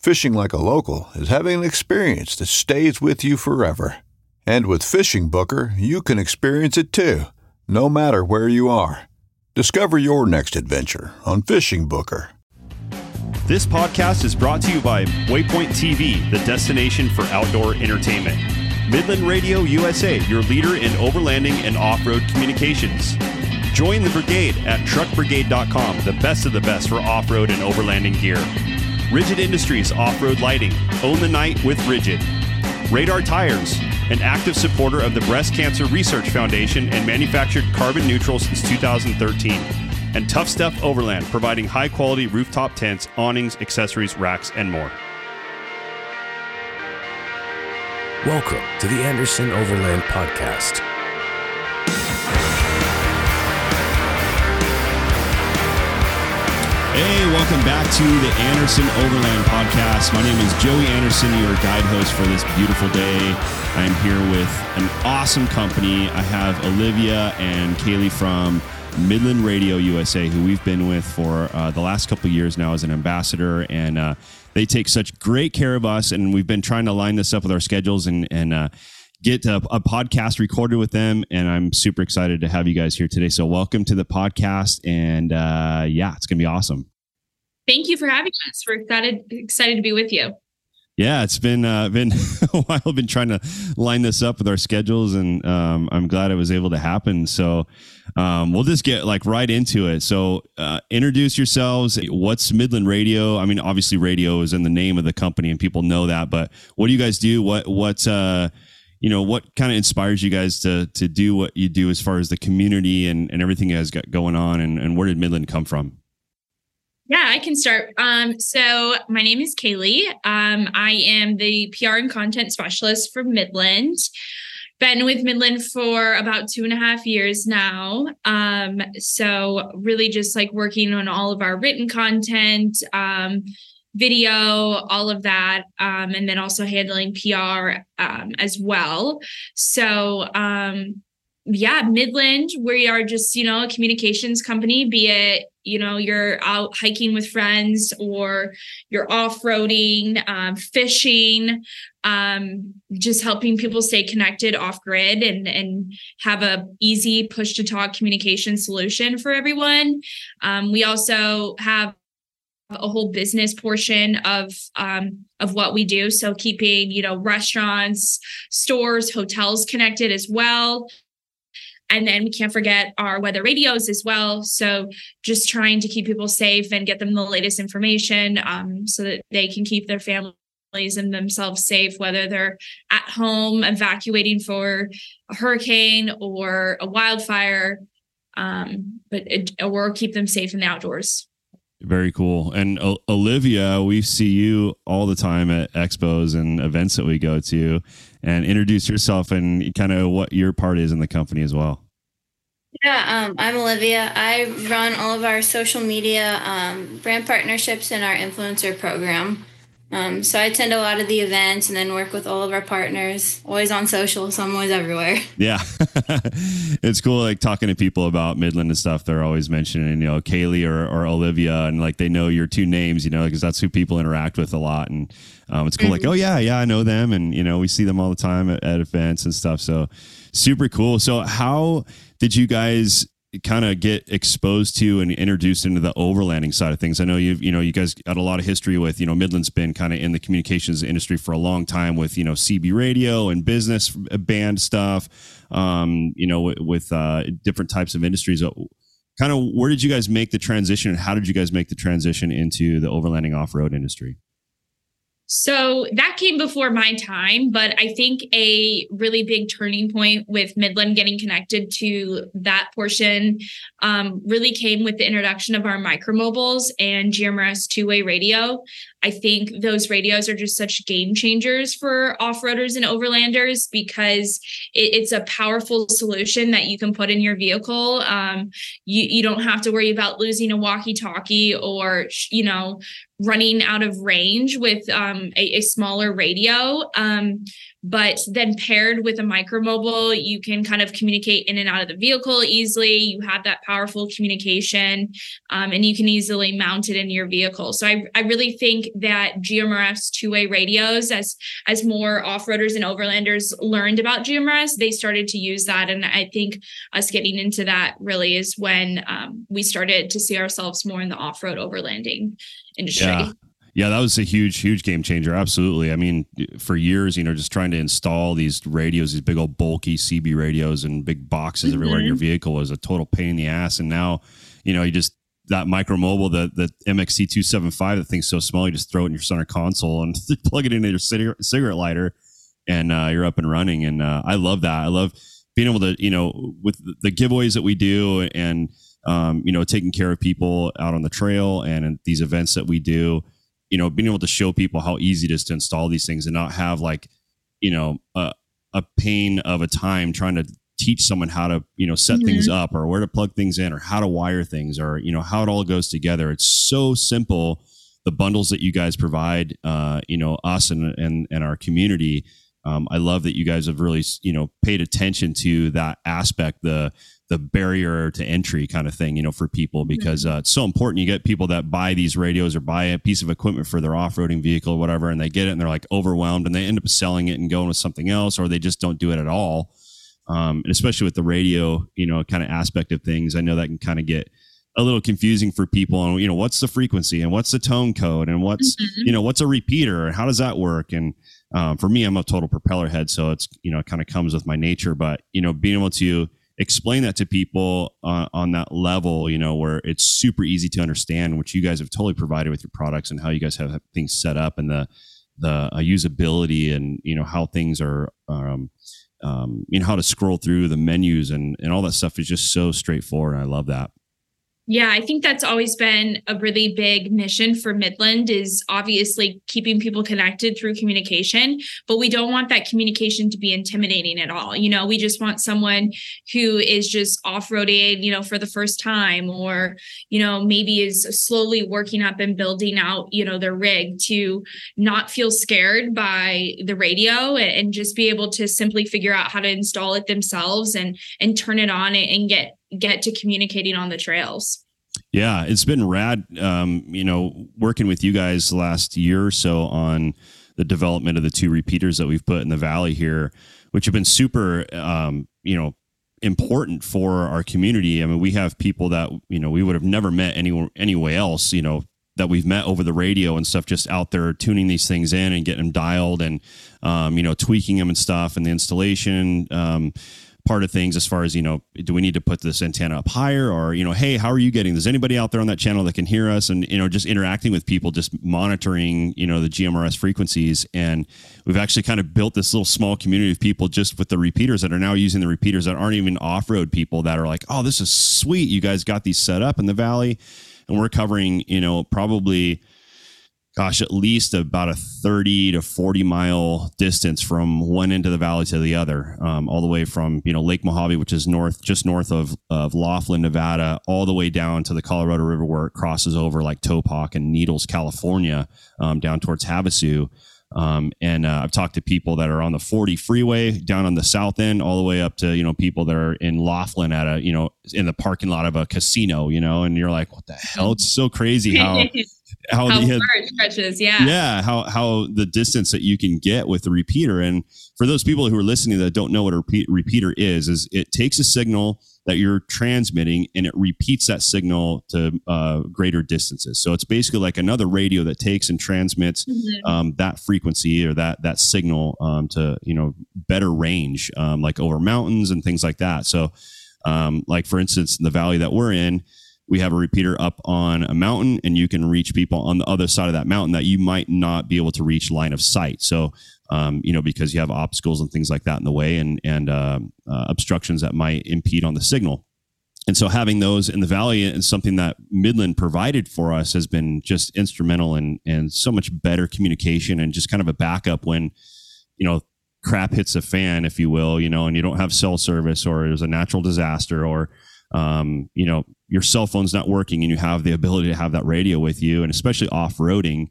Fishing like a local is having an experience that stays with you forever. And with FishingBooker, you can experience it too, no matter where you are. Discover your next adventure on FishingBooker. This podcast is brought to you by Waypoint TV, the destination for outdoor entertainment. Midland Radio USA, your leader in overlanding and off road communications. Join the brigade at truckbrigade.com, the best of the best for off road and overlanding gear. Rigid Industries Off Road Lighting, own the night with Rigid. Radar Tires, an active supporter of the Breast Cancer Research Foundation and manufactured carbon neutral since 2013. And Tuff Stuff Overland, providing high quality rooftop tents, awnings, accessories, racks, and more. Welcome to the Anderson Overland Podcast. Hey, welcome back to the Anderson Overland Podcast. My name is Joey Anderson, your guide host for this beautiful day. I am here with an awesome company. I have Olivia and Caileigh from Midland Radio USA, who we've been with for uh, the last couple years now as an ambassador, and uh, they take such great care of us. And we've been trying to line this up with our schedules and and uh, get a, a, podcast recorded with them. And I'm super excited to have you guys here today. So welcome to the podcast, and uh, yeah, it's gonna be awesome. Thank you for having us. We're excited excited to be with you. Yeah, it's been uh, been a while. I've been trying to line this up with our schedules, and um, I'm glad it was able to happen. So um, we'll just get like right into it. So uh, introduce yourselves. What's Midland Radio? I mean, obviously, radio is in the name of the company, and people know that. But what do you guys do? What what's uh, you know what kind of inspires you guys to to do what you do as far as the community and, and everything you guys got going on and, and where did midland come from yeah, I can start. Um, so my name is Caileigh. Um, I am the PR and content specialist for Midland. Been with Midland for about two and a half years now. Um, so really just like working on all of our written content, um, video, all of that, um, and then also handling PR um, as well. So um, yeah, Midland, we are just, you know, a communications company, be it, you know, you're out hiking with friends or you're off roading, um, fishing, um, just helping people stay connected off grid and, and have a easy push to talk communication solution for everyone. Um, we also have a whole business portion of um, of what we do so keeping you know restaurants stores hotels connected as well and then we can't forget our weather radios as well. So just trying to keep people safe and get them the latest information um, so that they can keep their families and themselves safe, whether they're at home evacuating for a hurricane or a wildfire, um, but it, or keep them safe in the outdoors. Very cool. And uh, Olivia, we see you all the time at expos and events that we go to. And introduce yourself and kind of what your part is in the company as well. Yeah, um, I'm Olivia. I run all of our social media, um, brand partnerships, and our influencer program. Um, so I attend a lot of the events and then work with all of our partners. Always on social, so I'm always everywhere. Yeah, it's cool. Like talking to people about Midland and stuff. They're always mentioning, you know, Caileigh or, or Olivia, and like they know your two names, you know, because that's who people interact with a lot. And um, it's cool. Mm-hmm. Like, oh yeah, yeah, I know them, and you know, we see them all the time at, at events and stuff. So super cool. So how did you guys kind of get exposed to and introduced into the overlanding side of things. I know you've, you know, you guys got a lot of history with, you know, Midland's been kind of in the communications industry for a long time with, you know, CB radio and business band stuff, um, you know, with, uh, different types of industries. Kind of where did you guys make the transition and how did you guys make the transition into the overlanding off-road industry? So that came before my time, but I think a really big turning point with Midland getting connected to that portion um, really came with the introduction of our micromobiles and GMRS two way radio. I think those radios are just such game changers for off roaders and overlanders because it, it's a powerful solution that you can put in your vehicle. Um, you, you don't have to worry about losing a walkie talkie or, you know, running out of range with um, a, a, smaller radio. Um, but then paired with a micromobile, you can kind of communicate in and out of the vehicle easily. You have that powerful communication um, and you can easily mount it in your vehicle. So I, I really think that GMRS two-way radios, as as more off-roaders and overlanders learned about GMRS, they started to use that. And I think us getting into that really is when um, we started to see ourselves more in the off-road overlanding industry. Yeah. Yeah, that was a huge, huge game changer. Absolutely. I mean, for years, you know, just trying to install these radios, these big old bulky CB radios and big boxes mm-hmm. everywhere in your mm-hmm. vehicle was a total pain in the ass. And now, you know, you just that micro mobile, the the MXT two seven five, that thing's so small, you just throw it in your center console and plug it into your cigarette lighter, and uh, you're up and running. And uh, I love that. I love being able to, you know, with the giveaways that we do and um, you know, taking care of people out on the trail and these events that we do you know, being able to show people how easy it is to install these things and not have like, you know, a, a pain of a time trying to teach someone how to, you know, set mm-hmm. things up or where to plug things in or how to wire things or, you know, how it all goes together. It's so simple. The bundles that you guys provide, uh, you know, us and, and, and our community. Um, I love that you guys have really, you know, paid attention to that aspect, the the barrier to entry kind of thing, you know, for people because uh, it's so important. You get people that buy these radios or buy a piece of equipment for their off-roading vehicle or whatever, and they get it and they're like overwhelmed and they end up selling it and going with something else, or they just don't do it at all. Um, and especially with the radio, you know, kind of aspect of things, I know that can kind of get a little confusing for people. And you know, what's the frequency and what's the tone code and what's mm-hmm. you know what's a repeater and how does that work? And um, for me, I'm a total propeller head, so it's you know, it kind of comes with my nature. But you know, being able to explain that to people uh, on that level, you know, where it's super easy to understand, which you guys have totally provided with your products and how you guys have things set up and the the uh, usability and you know how things are, um, um, you know, how to scroll through the menus and and all that stuff is just so straightforward. I love that. Yeah, I think that's always been a really big mission for Midland is obviously keeping people connected through communication, but we don't want that communication to be intimidating at all. You know, we just want someone who is just off-roaded, you know, for the first time or, you know, maybe is slowly working up and building out, you know, their rig to not feel scared by the radio and just be able to simply figure out how to install it themselves and and turn it on and get get to communicating on the trails. Yeah, it's been rad. Um, you know, working with you guys last year or so on the development of the two repeaters that we've put in the valley here, which have been super, um, you know, important for our community. I mean, we have people that you know we would have never met anywhere anywhere else. You know, that we've met over the radio and stuff, just out there tuning these things in and getting them dialed and um, you know tweaking them and stuff and the installation. Um, part of things as far as you know do we need to put this antenna up higher or you know hey how are you getting there's anybody out there on that channel that can hear us? And you know just interacting with people just monitoring you know the gmrs frequencies. And we've actually kind of built this little small community of people just with the repeaters that are now using the repeaters that aren't even off-road people that are like oh this is sweet. You guys got these set up in the valley. And we're covering you know probably gosh, at least about a 30 to 40 mile distance from one end of the valley to the other, um, all the way from, you know, Lake Mojave, which is north, just north of, of Laughlin, Nevada, all the way down to the Colorado River where it crosses over like Topock and Needles, California, um, down towards Havasu. Um, and uh, I've talked to people that are on the 40 freeway down on the south end, all the way up to you know people that are in Laughlin at a you know in the parking lot of a casino, you know, and you're like, what the hell? It's so crazy how how, how the, stretches. Yeah, yeah, how how the distance that you can get with the repeater. And for those people who are listening that don't know what a repeat, repeater is, is it takes a signal that you're transmitting and it repeats that signal to uh, greater distances. So it's basically like another radio that takes and transmits mm-hmm. um, that frequency or that that signal um, to you know better range, um, like over mountains and things like that. So, um, like for instance, the valley that we're in. We have a repeater up on a mountain, and you can reach people on the other side of that mountain that you might not be able to reach line of sight. So, um, you know, because you have obstacles and things like that in the way and, and uh, uh, obstructions that might impede on the signal. And so having those in the valley is something that Midland provided for us has been just instrumental in and so much better communication and just kind of a backup when, you know, crap hits a fan, if you will, you know, and you don't have cell service or there's a natural disaster or, um, you know, your cell phone's not working and you have the ability to have that radio with you and especially off roading,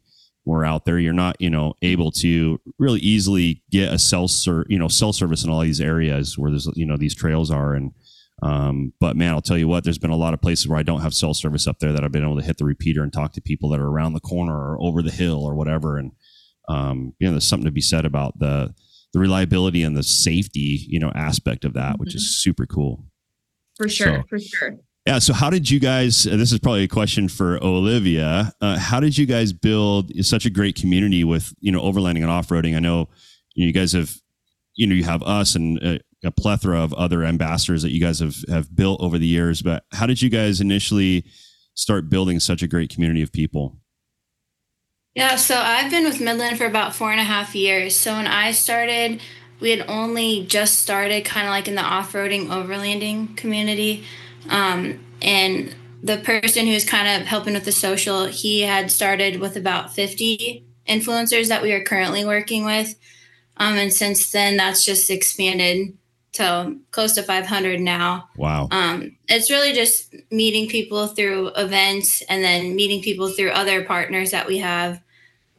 were out there, you're not, you know, able to really easily get a cell ser- you know, cell service in all these areas where there's, you know, these trails are. And, um, but man, I'll tell you what, there's been a lot of places where I don't have cell service up there that I've been able to hit the repeater and talk to people that are around the corner or over the hill or whatever. And, um, you know, there's something to be said about the, the reliability and the safety, you know, aspect of that, mm-hmm. which is super cool. For sure. So, for sure. Yeah. So, how did you guys? Uh, this is probably a question for Olivia. Uh, how did you guys build such a great community with you know overlanding and off roading? I know you guys have, you know, you have us and a, a, plethora of other ambassadors that you guys have have built over the years. But how did you guys initially start building such a great community of people? Yeah. So I've been with Midland for about four and a half years. So when I started, we had only just started, kind of like in the off roading overlanding community. Um, and the person who's kind of helping with the social, he had started with about 50 influencers that we are currently working with. Um, and since then, that's just expanded to close to 500 now. Wow. Um, it's really just meeting people through events and then meeting people through other partners that we have.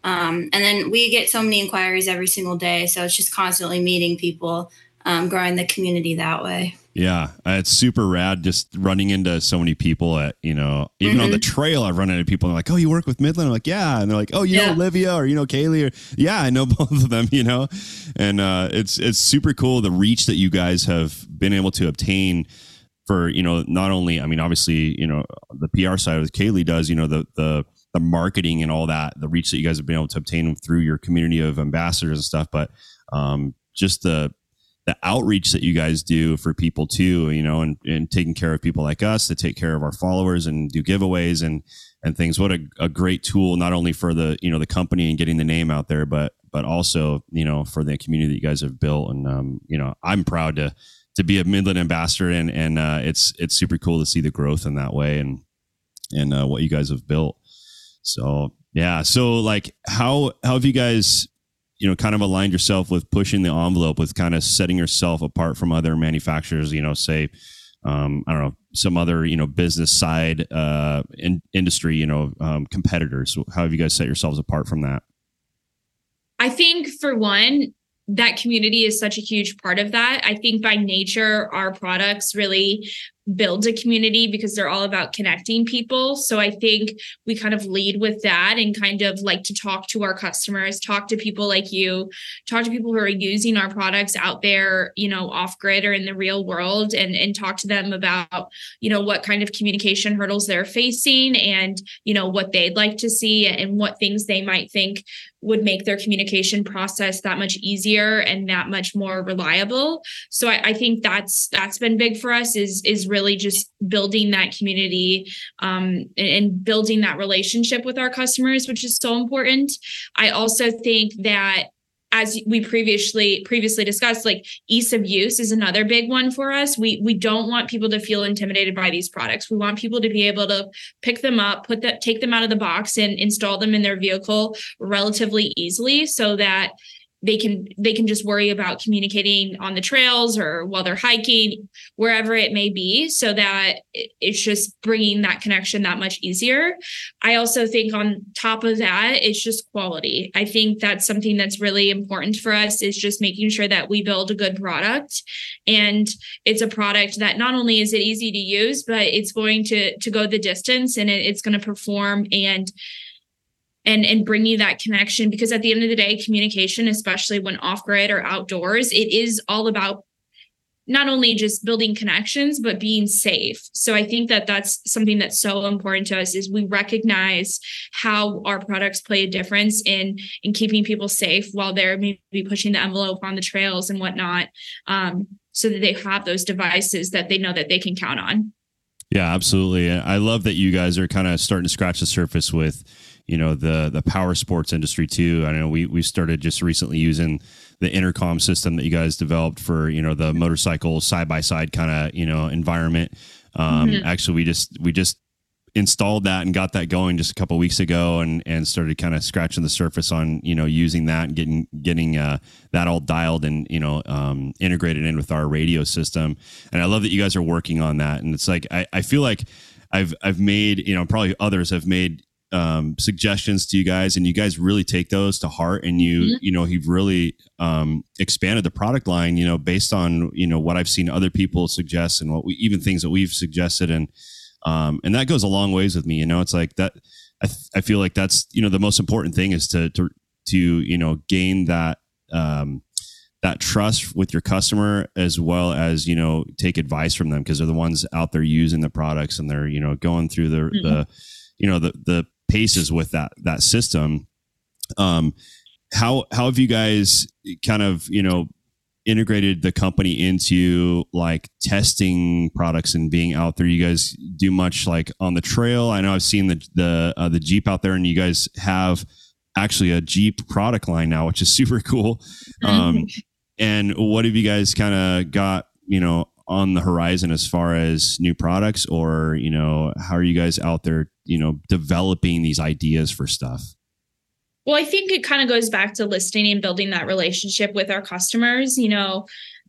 Um, and then we get so many inquiries every single day. So it's just constantly meeting people, um, growing the community that way. Yeah, uh, it's super rad just running into so many people at, you know, even mm-hmm. on the mm-hmm. trail, I've run into people and they're like, oh, you work with Midland? I'm like, yeah. And they're like, oh, you yeah. know Olivia or, you know, Caileigh or, yeah, I know both of them, you know, and uh, it's, it's super cool the reach that you guys have been able to obtain for, you know, not only, I mean, obviously, you know, the PR side of Caileigh does, you know, the, the, the marketing and all that, the reach that you guys have been able to obtain through your community of ambassadors and stuff, but um, just the the outreach that you guys do for people too, you know, and, and taking care of people like us to take care of our followers and do giveaways and and things. What a, a great tool, not only for the you know the company and getting the name out there, but but also you know for the community that you guys have built. And um, you know, I'm proud to to be a Midland ambassador, and and uh, it's it's super cool to see the growth in that way and and uh, what you guys have built. So yeah, so like how how have you guys you know kind of aligned yourself with pushing the envelope with kind of setting yourself apart from other manufacturers you know say um, i don't know some other you know business side uh, in, industry you know um, competitors how have you guys set yourselves apart from that i think for one that community is such a huge part of that. I think by nature, our products really build a community because they're all about connecting people. So I think we kind of lead with that and kind of like to talk to our customers, talk to people like you, talk to people who are using our products out there, you know, off grid or in the real world and and talk to them about, you know, what kind of communication hurdles they're facing and, you know, what they'd like to see and what things they might think would make their communication process that much easier and that much more reliable. So I, I think that's that's been big for us is is really just building that community um, and, and building that relationship with our customers, which is so important. I also think that as we previously previously discussed like ease of use is another big one for us we we don't want people to feel intimidated by these products we want people to be able to pick them up put that take them out of the box and install them in their vehicle relatively easily so that they can they can just worry about communicating on the trails or while they're hiking wherever it may be so that it's just bringing that connection that much easier. I also think on top of that it's just quality. I think that's something that's really important for us is just making sure that we build a good product. And it's a product that not only is it easy to use but it's going to to go the distance and it, it's going to perform and and and bring you that connection because at the end of the day communication especially when off grid or outdoors it is all about not only just building connections but being safe. So i think that that's something that's so important to us is we recognize how our products play a difference in in keeping people safe while they're maybe pushing the envelope on the trails and whatnot um, so that they have those devices that they know that they can count on. Yeah absolutely. I love that you guys are kind of starting to scratch the surface with you know the the power sports industry too. I know we we started just recently using the intercom system that you guys developed for you know the motorcycle side by side kind of you know environment. Um, mm-hmm. Actually, we just we just installed that and got that going just a couple weeks ago and and started kind of scratching the surface on you know using that and getting getting uh, that all dialed and you know um, integrated in with our radio system and i love that you guys are working on that and it's like i, I feel like i've i've made you know probably others have made um, suggestions to you guys and you guys really take those to heart and you mm-hmm. you know you've really um, expanded the product line you know based on you know what i've seen other people suggest and what we even things that we've suggested and um, and that goes a long ways with me you know it's like that I, th- I feel like that's you know the most important thing is to to to you know gain that um, that trust with your customer as well as you know take advice from them because they're the ones out there using the products and they're you know going through the mm-hmm. the you know the the paces with that that system. Um, how how have you guys kind of you know integrated the company into like testing products and being out there? You guys do much like on the trail? I know I've seen the the uh, the Jeep out there, and you guys have actually a Jeep product line now, which is super cool. Um, and what have you guys kind of got you know on the horizon as far as new products or you know how are you guys out there you know developing these ideas for stuff? Well i think it kind of goes back to listening and building that relationship with our customers. You know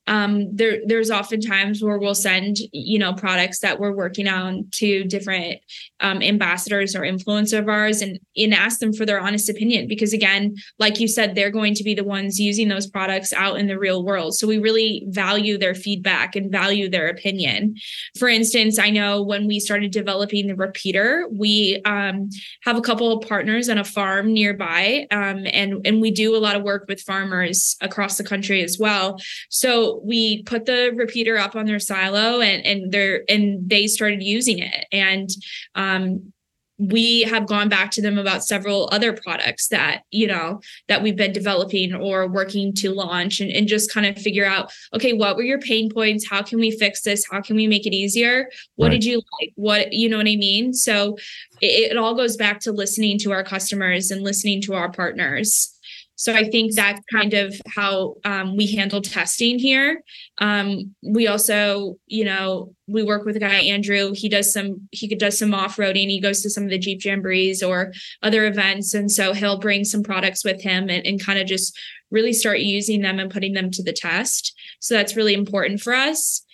um, there there's often times where we'll send you know products that we're working on to different um, ambassadors or influencers of ours and and ask them for their honest opinion because again like you said they're going to be the ones using those products out in the real world. So we really value their feedback and value their opinion. For instance i know when we started developing the repeater we um, have a couple of partners on a farm nearby um, and and we do a lot of work with farmers across the country as well. So we put the repeater up on their silo and and they're and they started using it. And um we have gone back to them about several other products that you know that we've been developing or working to launch and, and just kind of figure out okay what were your pain points? How can we fix this? How can we make it easier? What right. did you like? What you know what i mean? So it, it all goes back to listening to our customers and listening to our partners so I think that's kind of how um, we handle testing here. Um, we also, you know, we work with a guy Andrew. He does some he could does some off roading. He goes to some of the Jeep Jamborees or other events, and so he'll bring some products with him and, and kind of just really start using them and putting them to the test. So that's really important for us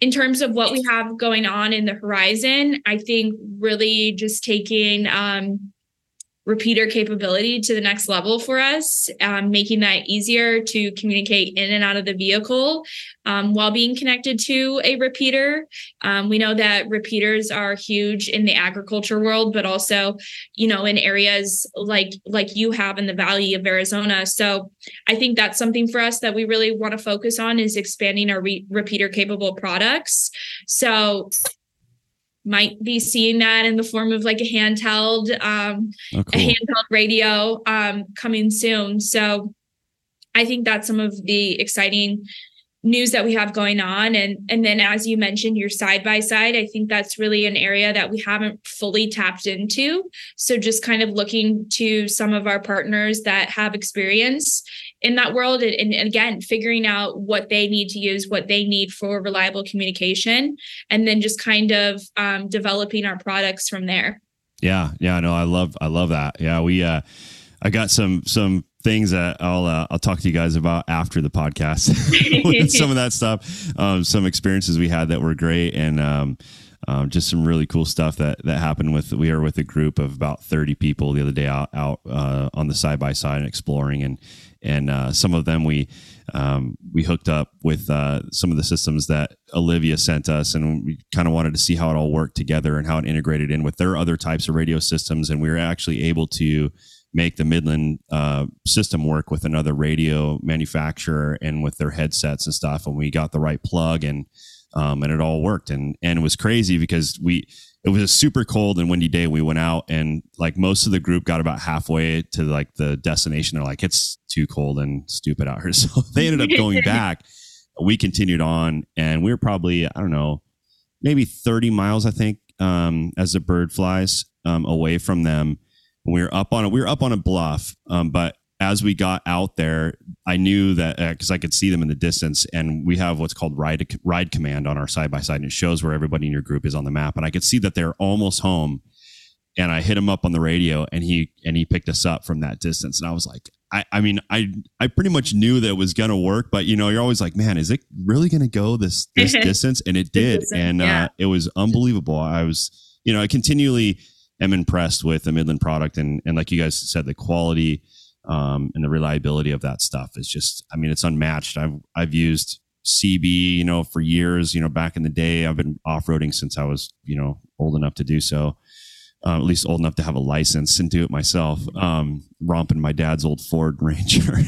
in terms of what we have going on in the horizon, I think really just taking um, repeater capability to the next level for us, um, making that easier to communicate in and out of the vehicle um, while being connected to a repeater. Um, we know that repeaters are huge in the agriculture world, but also, you know, in areas like like you have in the Valley of Arizona. So I think that's something for us that we really want to focus on is expanding our re- repeater capable products. So might be seeing that in the form of like a handheld um oh, cool. a handheld radio um coming soon. So i think that's some of the exciting news that we have going on. And and then as you mentioned your side by side i think that's really an area that we haven't fully tapped into. So just kind of looking to some of our partners that have experience in that world and, and, again figuring out what they need to use what they need for reliable communication and then just kind of um, developing our products from there yeah yeah no i love i love that yeah we uh i got some some things that I'll uh, I'll talk to you guys about after the podcast. some of that stuff, um, some experiences we had that were great, and um, um, just some really cool stuff that that happened with we were with a group of about 30 people the other day out out uh, on the side by side and exploring and and uh, some of them we um, we hooked up with uh, some of the systems that Olivia sent us and we kind of wanted to see how it all worked together and how it integrated in with their other types of radio systems and we were actually able to make the Midland uh, system work with another radio manufacturer and with their headsets and stuff and we got the right plug and um, and it all worked. And and it was crazy because we it was a super cold and windy day. We went out and like most of the group got about halfway to like the destination. They're like, it's too cold and stupid out here. So they ended up going back. We continued on and we were probably, I don't know, maybe 30 miles, I think, um, as the bird flies um, away from them. We were up on a we were up on a bluff, um, but as we got out there, I knew that because uh, I could see them in the distance, and we have what's called ride ride command on our side by side, and it shows where everybody in your group is on the map. And I could see that they're almost home, and I hit him up on the radio, and he and he picked us up from that distance, and I was like, I I mean, I I pretty much knew that it was gonna work, but you know, you're always like, man, is it really gonna go this this distance? And it did, and yeah. uh, it was unbelievable. I was, you know, I continually am impressed with the Midland product, and and like you guys said, the quality um, and the reliability of that stuff is just i mean it's unmatched. I've i've used cb you know for years you know back in the day. I've been off-roading since i was you know old enough to do so uh, at least old enough to have a license and do it myself um, romping my dad's old ford ranger.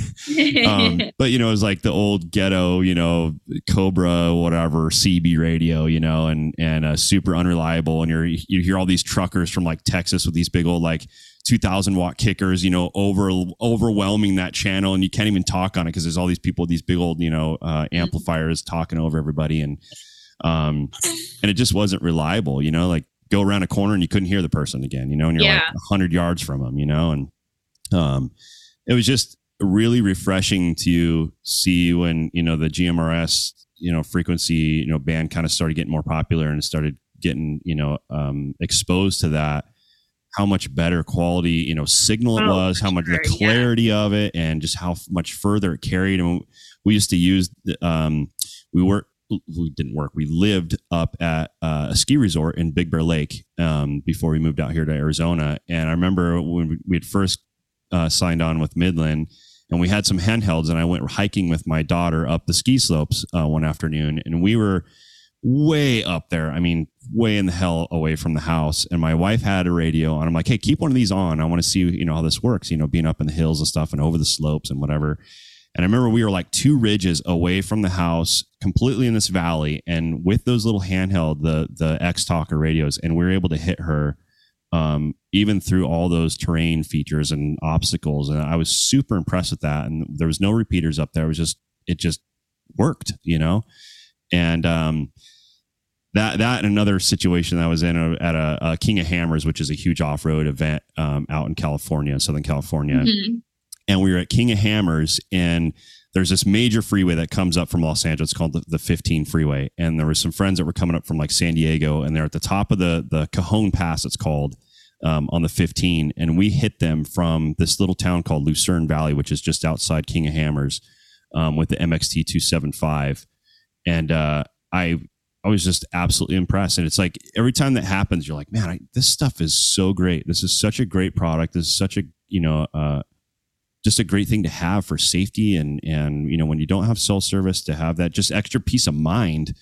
Um, but you know it was like the old ghetto you know cobra whatever cb radio you know and and uh, super unreliable. And you're you hear all these truckers from like texas with these big old like 2000 watt kickers, you know, over overwhelming that channel, and you can't even talk on it because there's all these people with these big old, you know, uh, mm-hmm. amplifiers talking over everybody, and um, and it just wasn't reliable, you know, like go around a corner and you couldn't hear the person again, you know, and you're yeah. like hundred yards from them, you know, and um, it was just really refreshing to see when you know the GMRS, you know, frequency, you know, band kind of started getting more popular and started getting you know um, exposed to that how much better quality you know signal it oh, was how much sure, the clarity yeah. of it and just how much further it carried and we used to use um, we were we didn't work we lived up at uh, a ski resort in big bear lake um, before we moved out here to arizona and i remember when we had first uh, signed on with midland and we had some handhelds and i went hiking with my daughter up the ski slopes uh, one afternoon and we were way up there. I mean, way in the hell away from the house. And my wife had a radio, and I'm like, hey, keep one of these on. I want to see, you know, how this works, you know, being up in the hills and stuff and over the slopes and whatever. And I remember we were like two ridges away from the house, completely in this valley, and with those little handheld, the the X Talker radios, and we were able to hit her um, even through all those terrain features and obstacles. And I was super impressed with that. And there was no repeaters up there. It was just it just worked, you know. And um, that that and another situation that I was in a, at a, a, King of Hammers, which is a huge off road event um, out in California, Southern California, mm-hmm. and we were at King of Hammers, and there's this major freeway that comes up from Los Angeles called the, the 15 freeway, and there were some friends that were coming up from like San Diego, and they're at the top of the the Cajon Pass, it's called. Um, on the 15, and we hit them from this little town called Lucerne Valley, which is just outside King of Hammers, um, with the MXT 275. And uh, I I was just absolutely impressed. And it's like every time that happens, you're like, man, I, this stuff is so great. This is such a great product. This is such a, you know, uh, just a great thing to have for safety and, and, you know, when you don't have cell service to have that just extra peace of mind,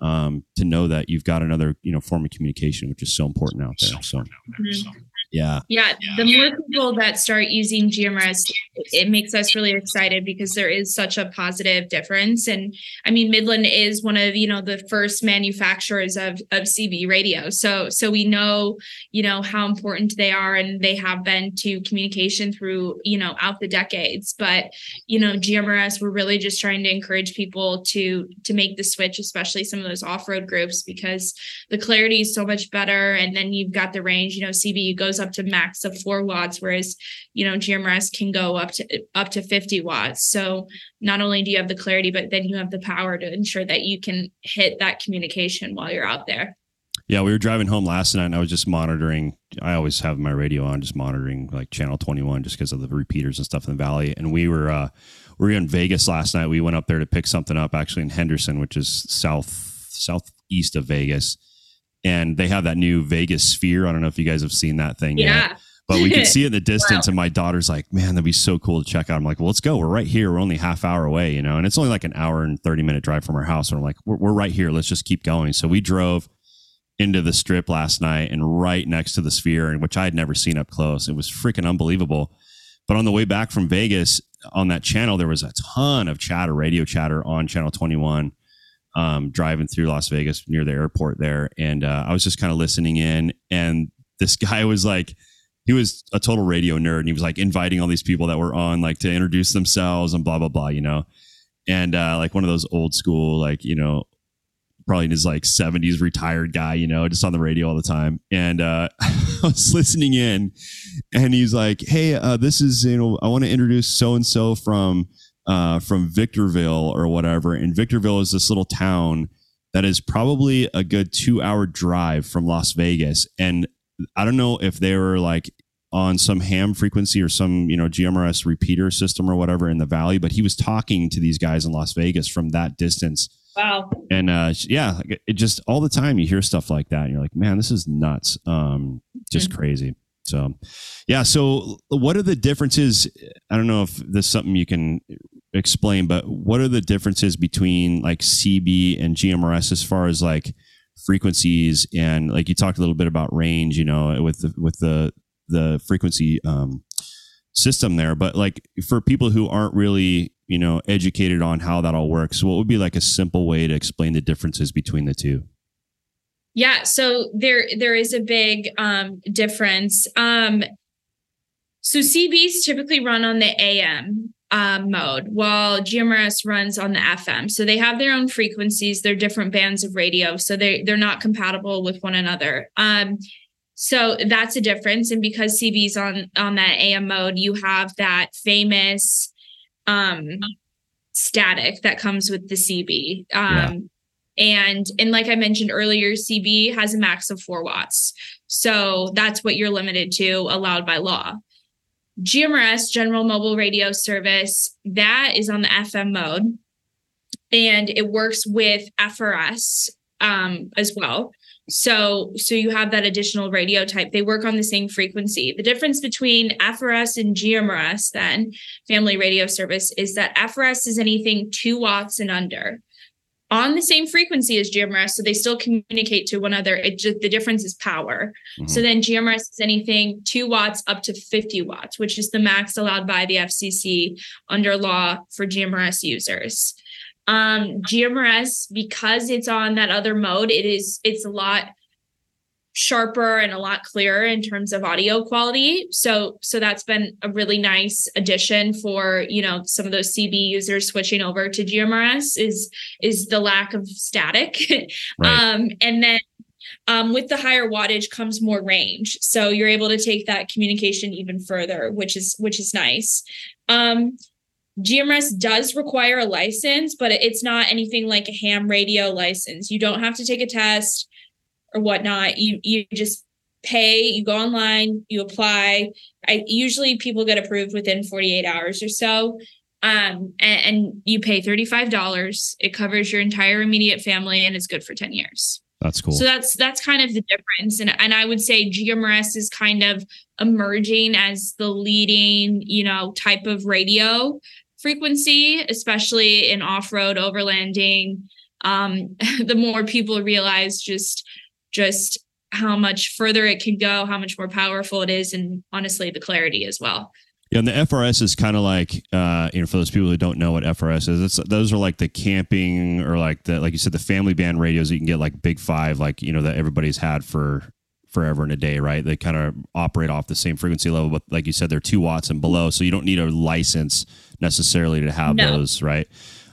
um, to know that you've got another, you know, form of communication, which is so important out there. So, mm-hmm. Yeah. Yeah. The more people that start using GMRS, it makes us really excited because there is such a positive difference. And I mean, Midland is one of, you know, the first manufacturers of, of CB radio. So, so we know, you know, how important they are and they have been to communication through, you know, out the decades. But, you know, GMRS, we're really just trying to encourage people to, to make the switch, especially some of those off-road groups, because the clarity is so much better. And then you've got the range, you know, CB goes up to max of four watts, whereas you know GMRS can go up to up to 50 watts. So not only do you have the clarity, but then you have the power to ensure that you can hit that communication while you're out there. Yeah, we were driving home last night and I was just monitoring. I always have my radio on, just monitoring like channel 21 just because of the repeaters and stuff in the valley. And we were, uh, we were in Vegas last night. We went up there to pick something up actually in Henderson, which is south, southeast of Vegas. And they have that new Vegas sphere. I don't know if you guys have seen that thing Yeah. yet. But we could see it in the distance, Wow. and my daughter's like, "Man, that'd be so cool to check out." I'm like, "Well, let's go. We're right here. We're only half hour away, you know, and it's only like an hour and thirty minute drive from our house." And I'm like, "We're, we're right here. Let's just keep going." So we drove into the strip last night and right next to the sphere, and which I had never seen up close. It was freaking unbelievable. But on the way back from Vegas on that channel, there was a ton of chatter, radio chatter on channel 21, um, driving through Las Vegas near the airport there. And uh, I was just kind of listening in, and this guy was like, he was a total radio nerd, and he was like inviting all these people that were on, like to introduce themselves and blah blah blah, you know. And uh, like one of those old school, like you know, probably in his like 70s retired guy, you know, just on the radio all the time. And uh, I was listening in and he's like, Hey, uh, this is, you know, I want to introduce so and so from uh, from Victorville or whatever. And Victorville is this little town that is probably a good two hour drive from Las Vegas. And I don't know if they were like on some ham frequency or some, you know, GMRS repeater system or whatever in the valley, but he was talking to these guys in Las Vegas from that distance Wow. and uh yeah it just all the time you hear stuff like that and you're like man this is nuts um just crazy so yeah so what are the differences i don't know if this is something you can explain but what are the differences between like cb and gmrs as far as like frequencies and like you talked a little bit about range you know with the with the the frequency um system there but like for people who aren't really you know educated on how that all works what would be like a simple way to explain the differences between the two Yeah, so there there is a big um difference. Um so CBs typically run on the AM um, mode while GMRS runs on the FM. So they have their own frequencies, they're different bands of radio, so they they're not compatible with one another. Um so that's a difference and because CB's on on that AM mode, you have that famous um static that comes with the CB. Um and and like I mentioned earlier, CB has a max of four watts. So that's what you're limited to, allowed by law. GMRS, General Mobile Radio Service, that is on the FM mode. And it works with FRS um, as well. So so you have that additional radio type. They work on the same frequency. The difference between FRS and GMRS, then family radio service, is that FRS is anything two watts and under on the same frequency as GMRS, so they still communicate to one another. It just the difference is power. So then GMRS is anything two watts up to 50 watts, which is the max allowed by the FCC under law for GMRS users. Um, GMRS, because it's on that other mode, it is it's a lot sharper and a lot clearer in terms of audio quality. So so that's been a really nice addition for, you know, some of those CB users switching over to GMRS is is the lack of static. Right. um and then um, with the higher wattage comes more range, so you're able to take that communication even further, which is which is nice. Um, GMRS does require a license, but it's not anything like a ham radio license. You don't have to take a test or whatnot. You you just pay, you go online, you apply. I usually people get approved within 48 hours or so. Um, and, and you pay $35. It covers your entire immediate family and it's good for 10 years. that's cool So that's that's kind of the difference. And and I would say GMRS is kind of emerging as the leading, you know, type of radio frequency, especially in off-road overlanding. Um, the more people realize just just how much further it can go, how much more powerful it is, and honestly the clarity as well. Yeah, and the FRS is kind of like, uh, you know, for those people who don't know what FRS is, it's, those are like the camping or like the, like you said, the family band radios that you can get like Big Five, like you know that everybody's had for forever and a day, right? They kind of operate off the same frequency level, but like you said, they're two watts and below, so you don't need a license necessarily to have No. those, right?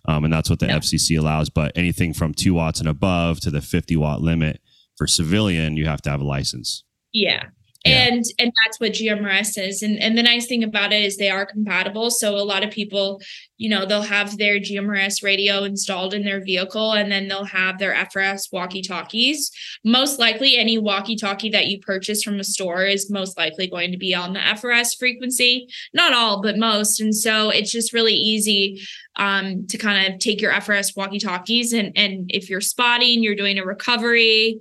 Um, and that's what the No. FCC allows. But anything from two watts and above to the fifty watt limit for civilian, you have to have a license. Yeah. Yeah. and and that's what GMRS is. And and the nice thing about it is they are compatible. So a lot of people, you know, they'll have their GMRS radio installed in their vehicle, and then they'll have their FRS walkie talkies. Most likely, any walkie talkie that you purchase from a store is most likely going to be on the FRS frequency. Not all, but most. And so it's just really easy um, to kind of take your FRS walkie talkies and and if you're spotting, you're doing a recovery.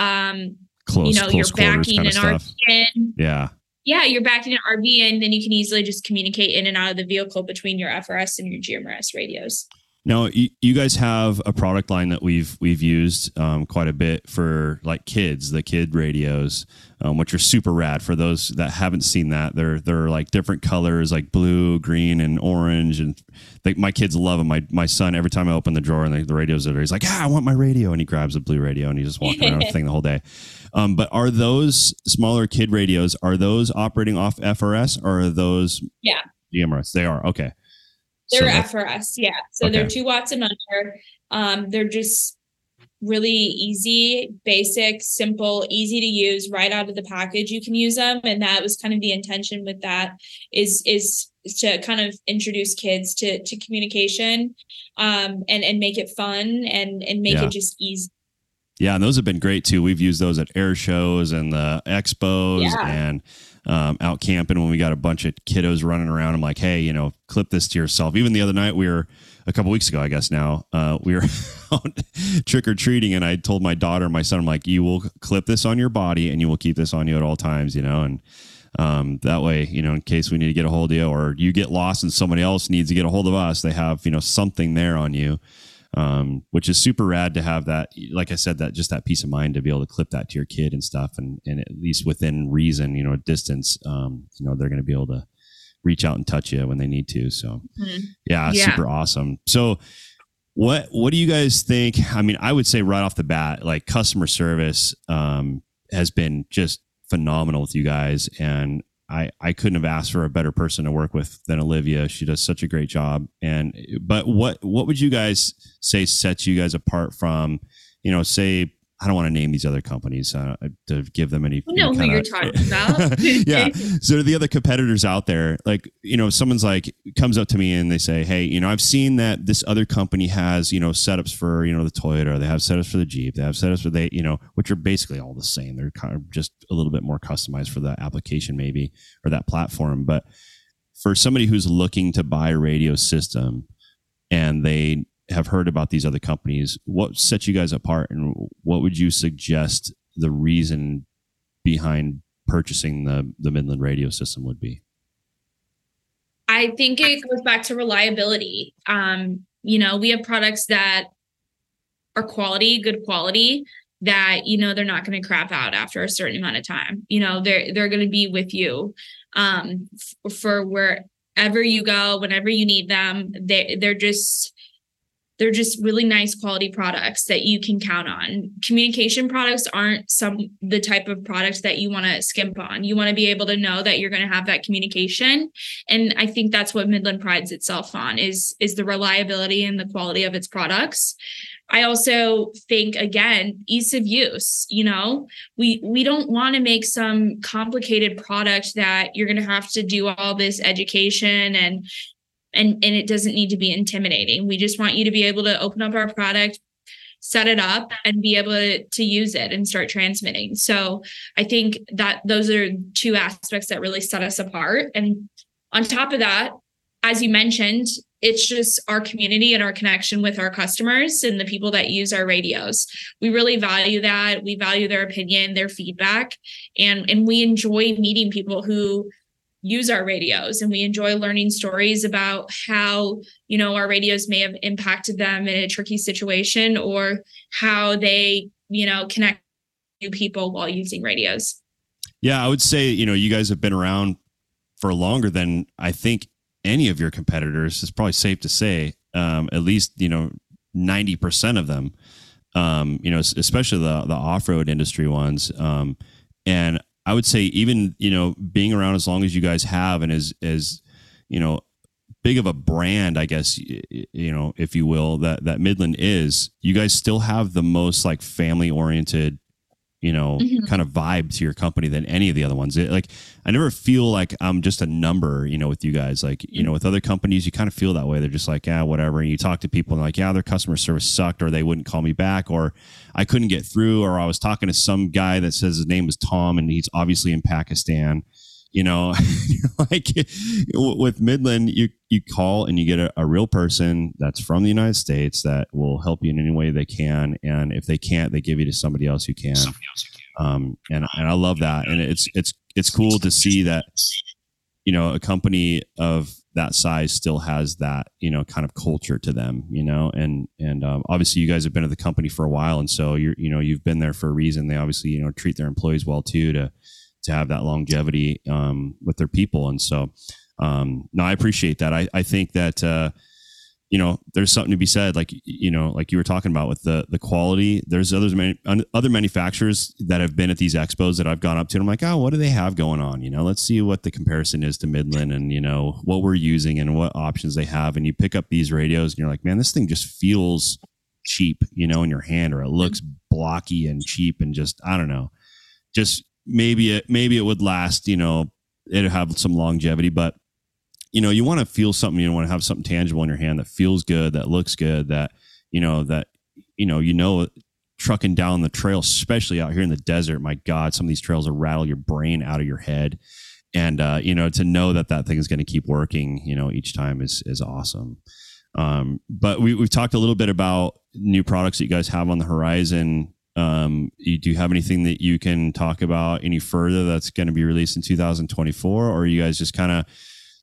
Um, Close, you know, close you're backing an RV in. Yeah. Yeah, you're backing an RV in, then you can easily just communicate in and out of the vehicle between your FRS and your GMRS radios. Now, you, you guys have a product line that we've we've used um, quite a bit for like kids, the kid radios, um, which are super rad. For those that haven't seen that, they're they're like different colors, like blue, green, and orange, and like my kids love them. My my son, every time I open the drawer and the, the radios are there, he's like, "Ah, I want my radio," and he grabs a blue radio and he's just walking around with the thing the whole day. Um, but are those smaller kid radios? Are those operating off FRS or are those Yeah. GMRS? They are okay. So They're FRS, yeah. So they're two watts and under. Um, they're just really easy, basic, simple, easy to use right out of the package. You can use them, and that was kind of the intention with that is is to kind of introduce kids to to communication, um, and and make it fun and and make Yeah. it just easy. Yeah, and those have been great too. We've used those at air shows and the expos Yeah. and um, out camping when we got a bunch of kiddos running around. I'm like, hey, you know, clip this to yourself. Even the other night, we were a couple weeks ago, I guess now, uh, we were trick or treating, and I told my daughter, and my son, I'm like, you will clip this on your body, and you will keep this on you at all times, you know, and um, that way, you know, in case we need to get a hold of you, or you get lost and somebody else needs to get a hold of us, they have you know something there on you um, which is super rad to have that. Like I said, that just that peace of mind to be able to clip that to your kid and stuff, and and at least within reason, you know, distance, um, you know, they're going to be able to reach out and touch you when they need to. So Mhm. yeah, Yeah. super awesome. So what what do you guys think? I mean, I would say right off the bat, like customer service um, has been just phenomenal with you guys, and I I couldn't have asked for a better person to work with than Olivia. She does such a great job. And but what what would you guys say sets you guys apart from, you know, say I don't want to name these other companies uh, to give them any. You know who kinda- you're talking about. yeah. So the other competitors out there, like, you know, someone's like comes up to me and they say, Hey, you know, I've seen that this other company has, you know, setups for, you know, the Toyota, they have setups for the Jeep, they have setups for they, you know, which are basically all the same. They're kind of just a little bit more customized for the application, maybe, or that platform. But for somebody who's looking to buy a radio system and they have heard about these other companies, what sets you guys apart and what would you suggest the reason behind purchasing the the Midland radio system would be? I think it goes back to reliability. Um, you know, we have products that are quality, good quality, that you know they're not going to crap out after a certain amount of time. You know, they're they're going to be with you um, f- for wherever you go, whenever you need them. They they're just they're just really nice quality products that you can count on. Communication products aren't some the type of product that you want to skimp on. You want to be able to know that you're going to have that communication and i think that's what midland prides itself on is is the reliability and the quality of its products i also think again ease of use you know we we don't want to make some complicated product that you're going to have to do all this education and and and it doesn't need to be intimidating we just want you to be able to open up our product set it up and be able to, to use it and start transmitting so i think that those are two aspects that really set us apart and on top of that, as you mentioned, it's just our community and our connection with our customers and the people that use our radios. We really value that. We value their opinion, their feedback, and and we enjoy meeting people who use our radios and we enjoy learning stories about how you know our radios may have impacted them in a tricky situation or how they you know connect new people while using radios Yeah, I would say, you know, you guys have been around for longer than I think any of your competitors. It's probably safe to say, um, at least, you know, 90% of them, um, you know, especially the, the off-road industry ones. Um, and I would say even, you know, being around as long as you guys have and as, as, you know, big of a brand, I guess, you know, if you will, that, that Midland is, you guys still have the most like family oriented you know, Mhm. kind of vibe to your company than any of the other ones. It, like, I never feel like I'm just a number, you know, with you guys. Like, you know, with other companies, you kind of feel that way. They're just like, yeah, whatever. And you talk to people and like, yeah, their customer service sucked, or they wouldn't call me back, or I couldn't get through, or I was talking to some guy that says his name is Tom and he's obviously in Pakistan. You know, like with Midland, you you call and you get a, a real person that's from the United States that will help you in any way they can, and if they can't, they give you to somebody else who can. Um, and and I love that, and it's it's it's cool to see that you know a company of that size still has that you know kind of culture to them you know and and um, obviously you guys have been at the company for a while and so you're you know you've been there for a reason they obviously you know treat their employees well too to to have that longevity um, with their people. And so um, no i appreciate that. I i think that uh you know there's something to be said like you know like you were talking about with the the quality. There's others other manufacturers that have been at these expos that i've gone up to and i'm like oh what do they have going on? You know let's see what the comparison is to midland and you know what we're using and what options they have. And you pick up these radios and you're like man this thing just feels cheap you know in your hand or it looks blocky and cheap and just i don't know just maybe it maybe it would last you know it'd have some longevity but you know you want to feel something you want to have something tangible in your hand that feels good that looks good that you know that you know you know trucking down the trail especially out here in the desert my god some of these trails will rattle your brain out of your head. And uh, you know to know that that thing is going to keep working you know each time is is awesome. Um, but we, we've talked a little bit about new products that you guys have on the horizon um, you, do you have anything that you can talk about any further that's going to be released in 2024 or are you guys just kind of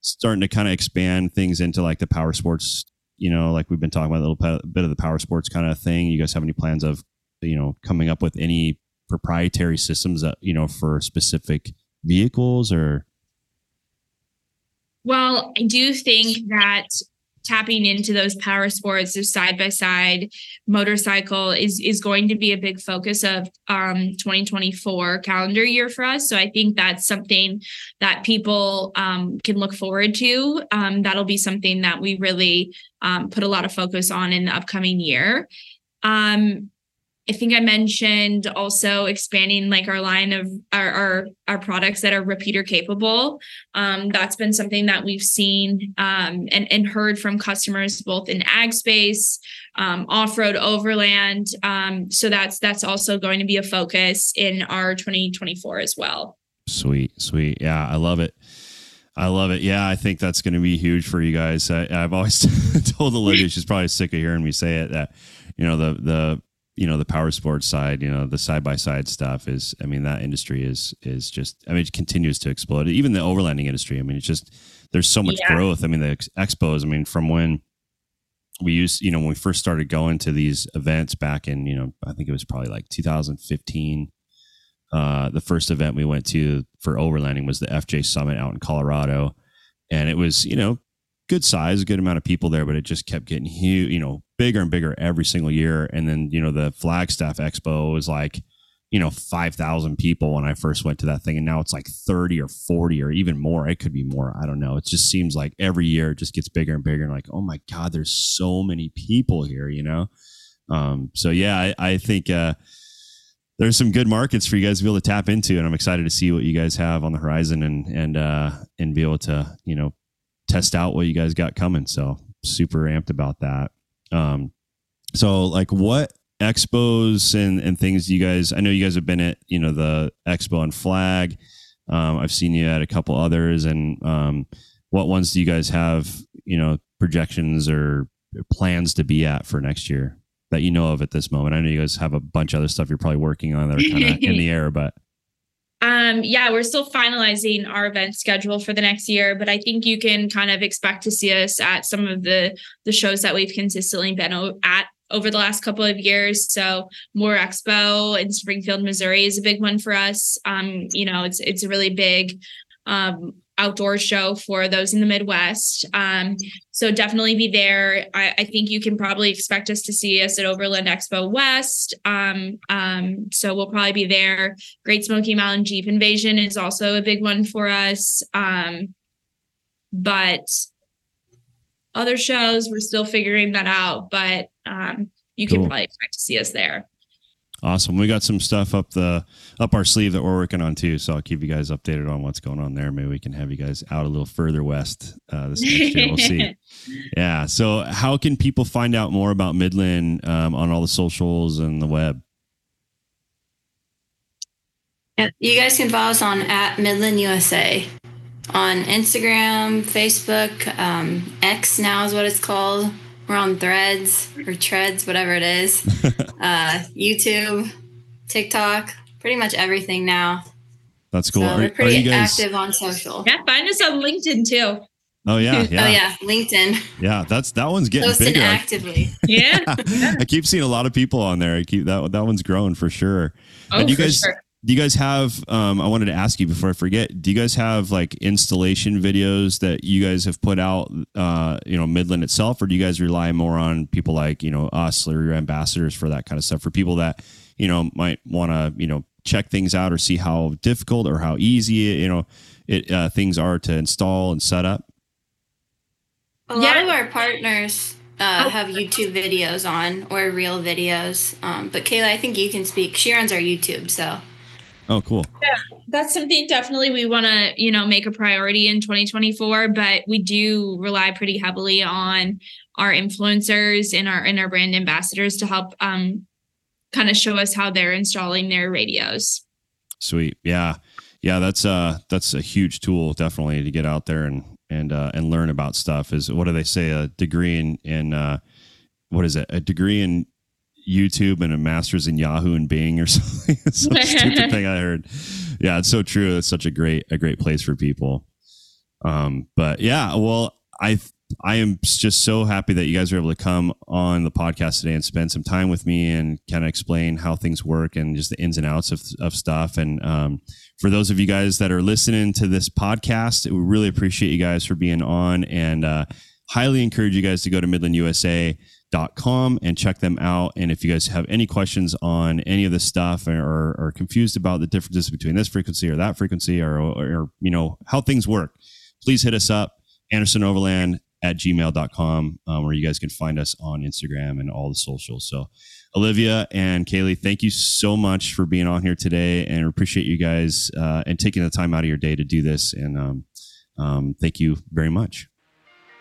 starting to kind of expand things into like the power sports you know like we've been talking about a little bit, of the power sports kind of thing? You guys have any plans of you know coming up with any proprietary systems that you know for specific vehicles or? Well, I do think that tapping into those power sports, those side by side motorcycle is is going to be a big focus of um 2024 calendar year for us. So I think that's something that people um, can look forward to. Um, that'll be something that we really um, put a lot of focus on in the upcoming year. Um, I think I mentioned also expanding like our line of our our, our products that are repeater capable. Um, that's been something that we've seen um, and and heard from customers both in ag space, um, off road, overland. Um, so that's that's also going to be a focus in our 2024 as well. Sweet, sweet. Yeah, I love it. I love it. Yeah, I think that's going to be huge for you guys. I, I've always told Olivia she's probably sick of hearing me say it that you know the the you know the power sports side, you know the side by side stuff is. I mean that industry is is just. I mean it continues to explode. Even the overlanding industry. I mean it's just there's so much Yeah. growth. I mean the ex- expos. I mean from when we used you know when we first started going to these events back in you know I think it was probably like 2015 uh, the first event we went to for overlanding was the FJ Summit out in Colorado, and it was you know good size, good amount of people there, but it just kept getting huge, you know, bigger and bigger every single year. And then you know the Flagstaff Expo was like you know five thousand people when I first went to that thing, and now it's like thirty or forty or even more. It could be more. I don't know. It just seems like every year it just gets bigger and bigger, and like oh my god, there's so many people here, you know. Um, so yeah, I, I think. Uh, there's some good markets for you guys to be able to tap into, and I'm excited to see what you guys have on the horizon and and uh, and be able to you know test out what you guys got coming. So super amped about that. Um, so like what expos and and things you guys? I know you guys have been at you know the expo and flag. Um, I've seen you at a couple others, and um, what ones do you guys have? You know projections or plans to be at for next year that you know of at this moment? I know you guys have a bunch of other stuff you're probably working on that are kind of in the air, but Um, yeah, we're still finalizing our event schedule for the next year, but I think you can kind of expect to see us at some of the the shows that we've consistently been o- at over the last couple of years. So More Expo in Springfield, Missouri is a big one for us. Um, you know, it's it's a really big um outdoor show for those in the Midwest. Um, so definitely be there. I, I think you can probably expect us to see us at Overland Expo West. Um, um, so we'll probably be there. Great Smoky Mountain Jeep Invasion is also a big one for us. Um, but other shows, we're still figuring that out. But um, you can Cool. probably expect to see us there. Awesome. We got some stuff up the up our sleeve that we're working on too. So I'll keep you guys updated on what's going on there. Maybe we can have you guys out a little further west uh, this next year. We'll see. Yeah. So how can people find out more about Midland um, on all the socials and the web? You guys can follow us on at Midland USA on Instagram, Facebook, um, X now is what it's called. We're on Threads or Treads, whatever it is. uh, YouTube, TikTok, pretty much everything now. That's cool. So are, we're are pretty you guys? active on social. Yeah, find us on LinkedIn too. Oh yeah, yeah, Oh yeah, LinkedIn. yeah. That's that one's getting Posting bigger. Actively. Yeah. I keep seeing a lot of people on there. I keep that that one's growing for sure. Oh, And you for guys- sure. Do you guys have? Um, I wanted to ask you before I forget. Do you guys have like installation videos that you guys have put out? Uh, you know, Midland itself, or do you guys rely more on people like you know us or your ambassadors for that kind of stuff? For people that you know might want to you know check things out or see how difficult or how easy you know it uh, things are to install and set up. A lot Yeah. of our partners uh, Oh. have YouTube videos on or real videos. Um, but Kayla, I think you can speak. She runs our YouTube, so Oh, cool. Yeah, that's something definitely we want to you know make a priority in 2024 but we do rely pretty heavily on our influencers and our and our brand ambassadors to help um kind of show us how they're installing their radios Sweet. Yeah. Yeah, that's uh that's a huge tool definitely to get out there and and uh and learn about stuff is what do they say a degree in in uh what is it? A degree in YouTube and a master's in Yahoo and Bing or something. Some stupid thing I heard. Yeah, it's so true. It's such a great a great place for people. Um but yeah, well I I am just so happy that you guys were able to come on the podcast today and spend some time with me and kind of explain how things work and just the ins and outs of, of stuff. And um, for those of you guys that are listening to this podcast, we really appreciate you guys for being on and uh, highly encourage you guys to go to midlandusa.com and check them out. And if you guys have any questions on any of this stuff or are confused about the differences between this frequency or that frequency or, or, or you know, how things work, please hit us up, Anderson Overland at gmail.com, um, where you guys can find us on Instagram and all the socials. So, Olivia and Caileigh, thank you so much for being on here today and appreciate you guys uh, and taking the time out of your day to do this. And um, um, thank you very much.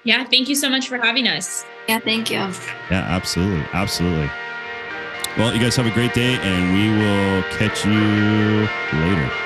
Yeah thank you so much for having us yeah, thank you. Yeah, absolutely. Absolutely. Well, you guys have a great day and we will catch you later.